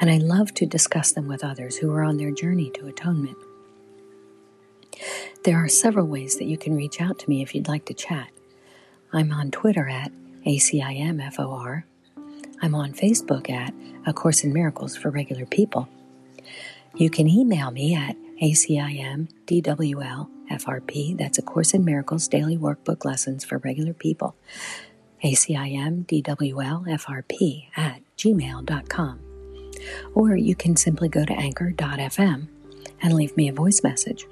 and I love to discuss them with others who are on their journey to atonement. There are several ways that you can reach out to me if you'd like to chat. I'm on Twitter at ACIMFOR. I'm on Facebook at A Course in Miracles for Regular People. You can email me at ACIMDWLFRP, that's A Course in Miracles Daily Workbook Lessons for Regular People, ACIMDWLFRP at gmail.com. Or you can simply go to anchor.fm and leave me a voice message.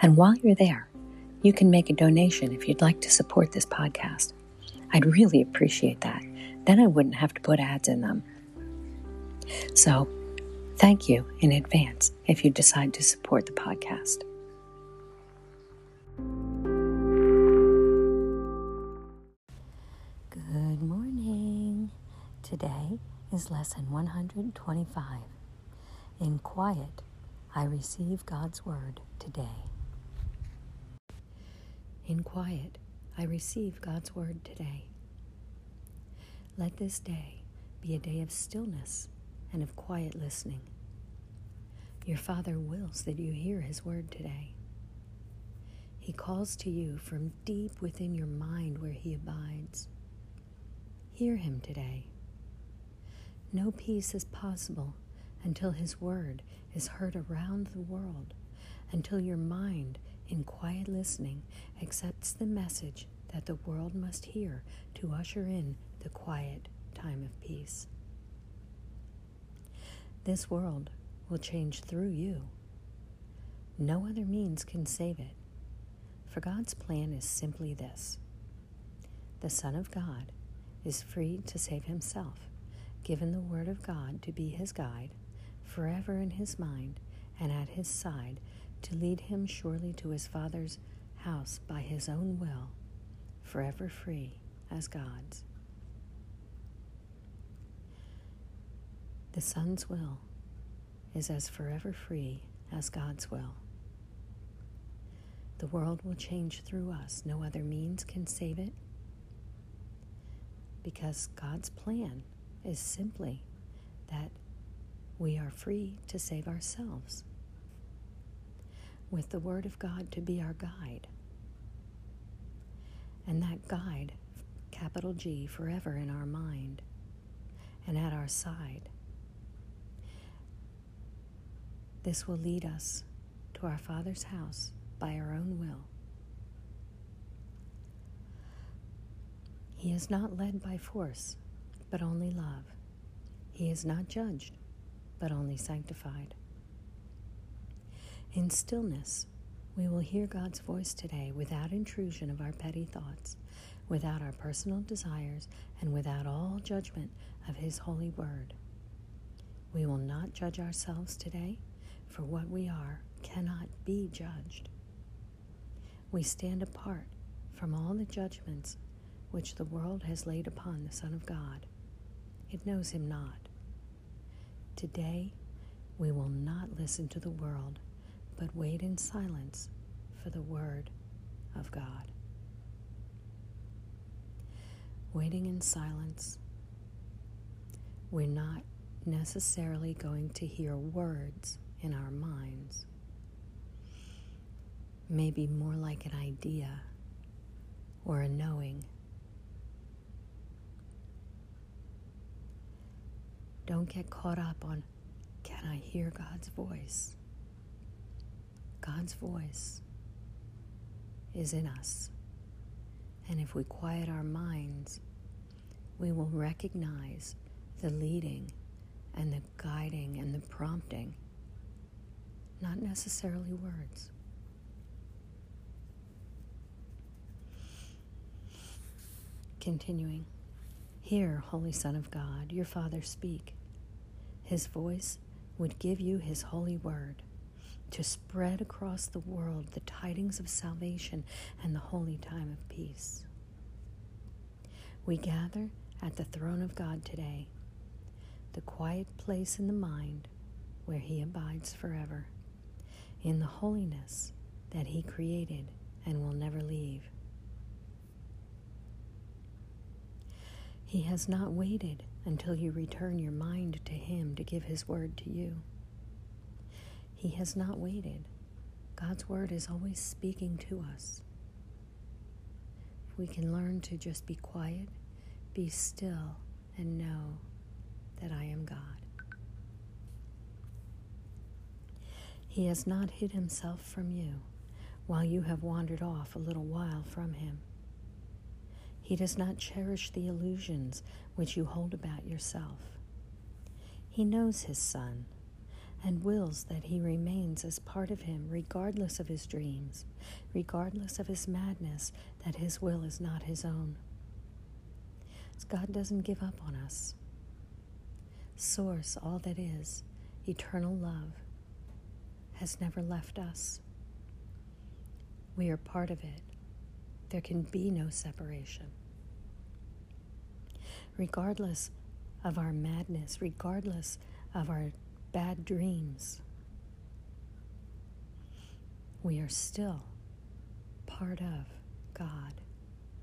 And while you're there, you can make a donation if you'd like to support this podcast. I'd really appreciate that. Then I wouldn't have to put ads in them. So, thank you in advance if you decide to support the podcast. Today is Lesson 125. In quiet, I receive God's Word today. In quiet, I receive God's Word today. Let this day be a day of stillness and of quiet listening. Your Father wills that you hear His Word today. He calls to you from deep within your mind where He abides. Hear Him today. No peace is possible until His Word is heard around the world, until your mind, in quiet listening, accepts the message that the world must hear to usher in the quiet time of peace. This world will change through you. No other means can save it. For God's plan is simply this the Son of God is free to save himself given the Word of God to be his guide, forever in his mind and at his side, to lead him surely to his Father's house by his own will, forever free as God's. The Son's will is as forever free as God's will. The world will change through us. No other means can save it because God's plan is simply that we are free to save ourselves with the Word of God to be our guide. And that guide, capital G, forever in our mind and at our side. This will lead us to our Father's house by our own will. He is not led by force but only love. He is not judged, but only sanctified. In stillness, we will hear God's voice today without intrusion of our petty thoughts, without our personal desires, and without all judgment of His holy word. We will not judge ourselves today, for what we are cannot be judged. We stand apart from all the judgments which the world has laid upon the Son of God it knows him not. Today, we will not listen to the world, but wait in silence for the Word of God. Waiting in silence, we're not necessarily going to hear words in our minds. Maybe more like an idea or a knowing. Don't get caught up on, can I hear God's voice? God's voice is in us. And if we quiet our minds, we will recognize the leading and the guiding and the prompting, not necessarily words. Continuing, hear, Holy Son of God, your Father speak. His voice would give you His holy word. to spread across the world the tidings of salvation and the holy time of peace. We gather at the throne of God today, the quiet place in the mind where He abides forever, in the holiness that He created and will never leave. He has not waited until you return your mind to Him to give His word to you. He has not waited. God's word is always speaking to us. We can learn to just be quiet, be still, and know that I am God. He has not hid himself from you while you have wandered off a little while from him. He does not cherish the illusions which you hold about yourself. He knows his son and wills that he remains as part of him regardless of his dreams, regardless of his madness, that his will is not his own. God doesn't give up on us. Source, all that is, eternal love, has never left us. We are part of it. There can be no separation regardless of our madness, regardless of our bad dreams, we are still part of God,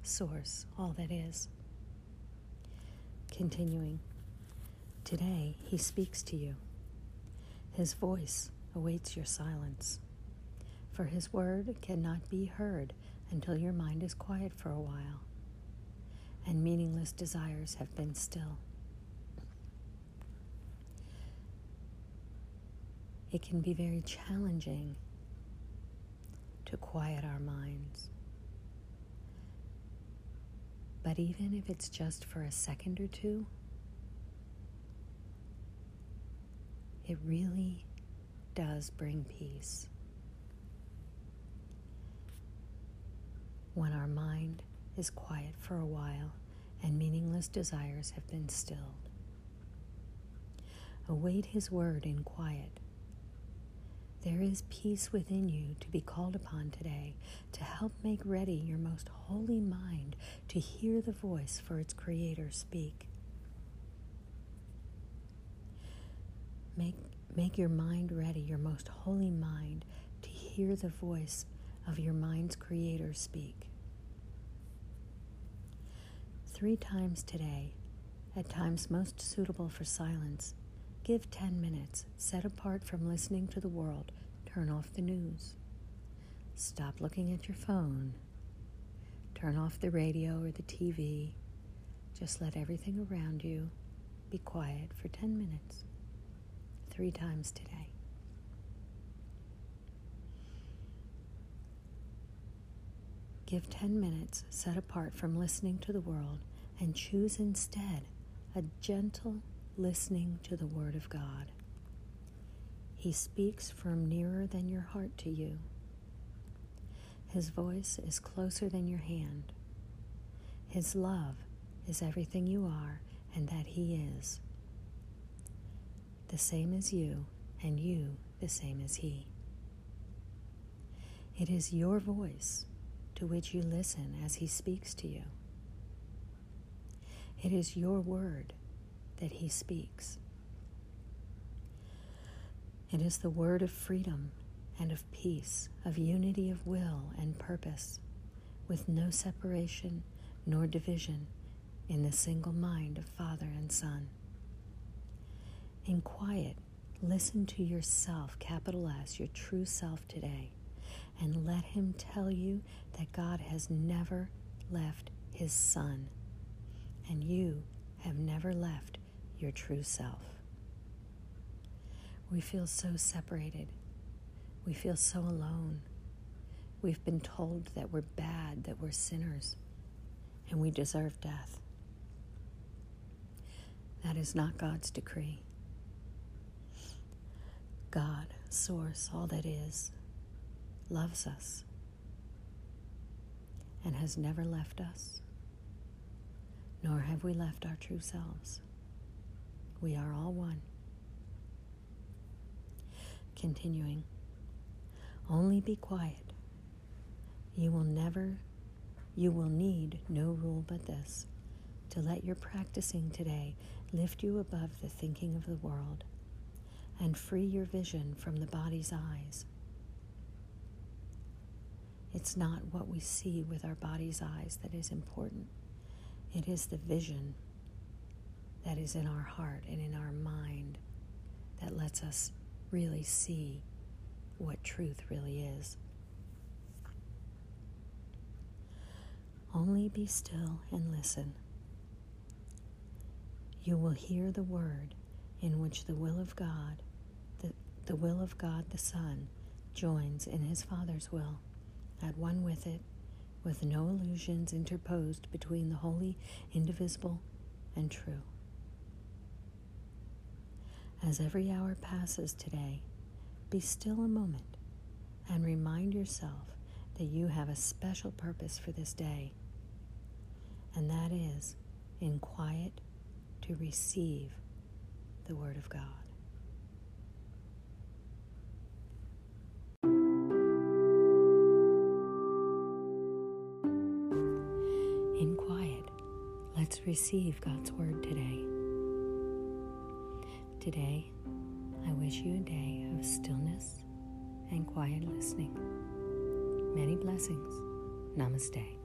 Source, all that is. Continuing, today He speaks to you. His voice awaits your silence, for His word cannot be heard until your mind is quiet for a while and meaningless desires have been still. It can be very challenging to quiet our minds. But even if it's just for a second or two, it really does bring peace. When our mind is quiet for a while and meaningless desires have been stilled. Await His word in quiet. There is peace within you to be called upon today to help make ready your most holy mind to hear the voice for its Creator speak. Make, make your mind ready, your most holy mind, to hear the voice of your mind's Creator speak three times today, at times most suitable for silence. Give 10 minutes, set apart from listening to the world. Turn off the news. Stop looking at your phone. Turn off the radio or the TV. Just let everything around you be quiet for 10 minutes, three times today. Give 10 minutes set apart from listening to the world and choose instead a gentle listening to the Word of God. He speaks from nearer than your heart to you. His voice is closer than your hand. His love is everything you are and that He is. The same as you, and you the same as He. It is your voice to which you listen as He speaks to you. It is your word that He speaks. It is the word of freedom and of peace, of unity of will and purpose, with no separation nor division in the single mind of Father and Son. In quiet, listen to yourself, capital S, your true self today and let Him tell you that God has never left His Son, and you have never left your true self. We feel so separated. We feel so alone. We've been told that we're bad, that we're sinners, and we deserve death. That is not God's decree. God, Source, all that is, loves us and has never left us, nor have we left our true selves. We are all one. Continuing, Only be quiet. You will never, you will need no rule but this to let your practicing today lift you above the thinking of the world and free your vision from the body's eyes. It's not what we see with our body's eyes that is important, it is the vision that is in our heart and in our mind that lets us really see what truth really is. Only be still and listen. You will hear the word in which the will of God, the, the will of God the Son, joins in his Father's will, at one with it, with no illusions interposed between the holy, indivisible, and true. As every hour passes today, be still a moment and remind yourself that you have a special purpose for this day, and that is in quiet to receive the Word of God. Let's receive God's Word today. Today, I wish you a day of stillness and quiet listening. Many blessings. Namaste.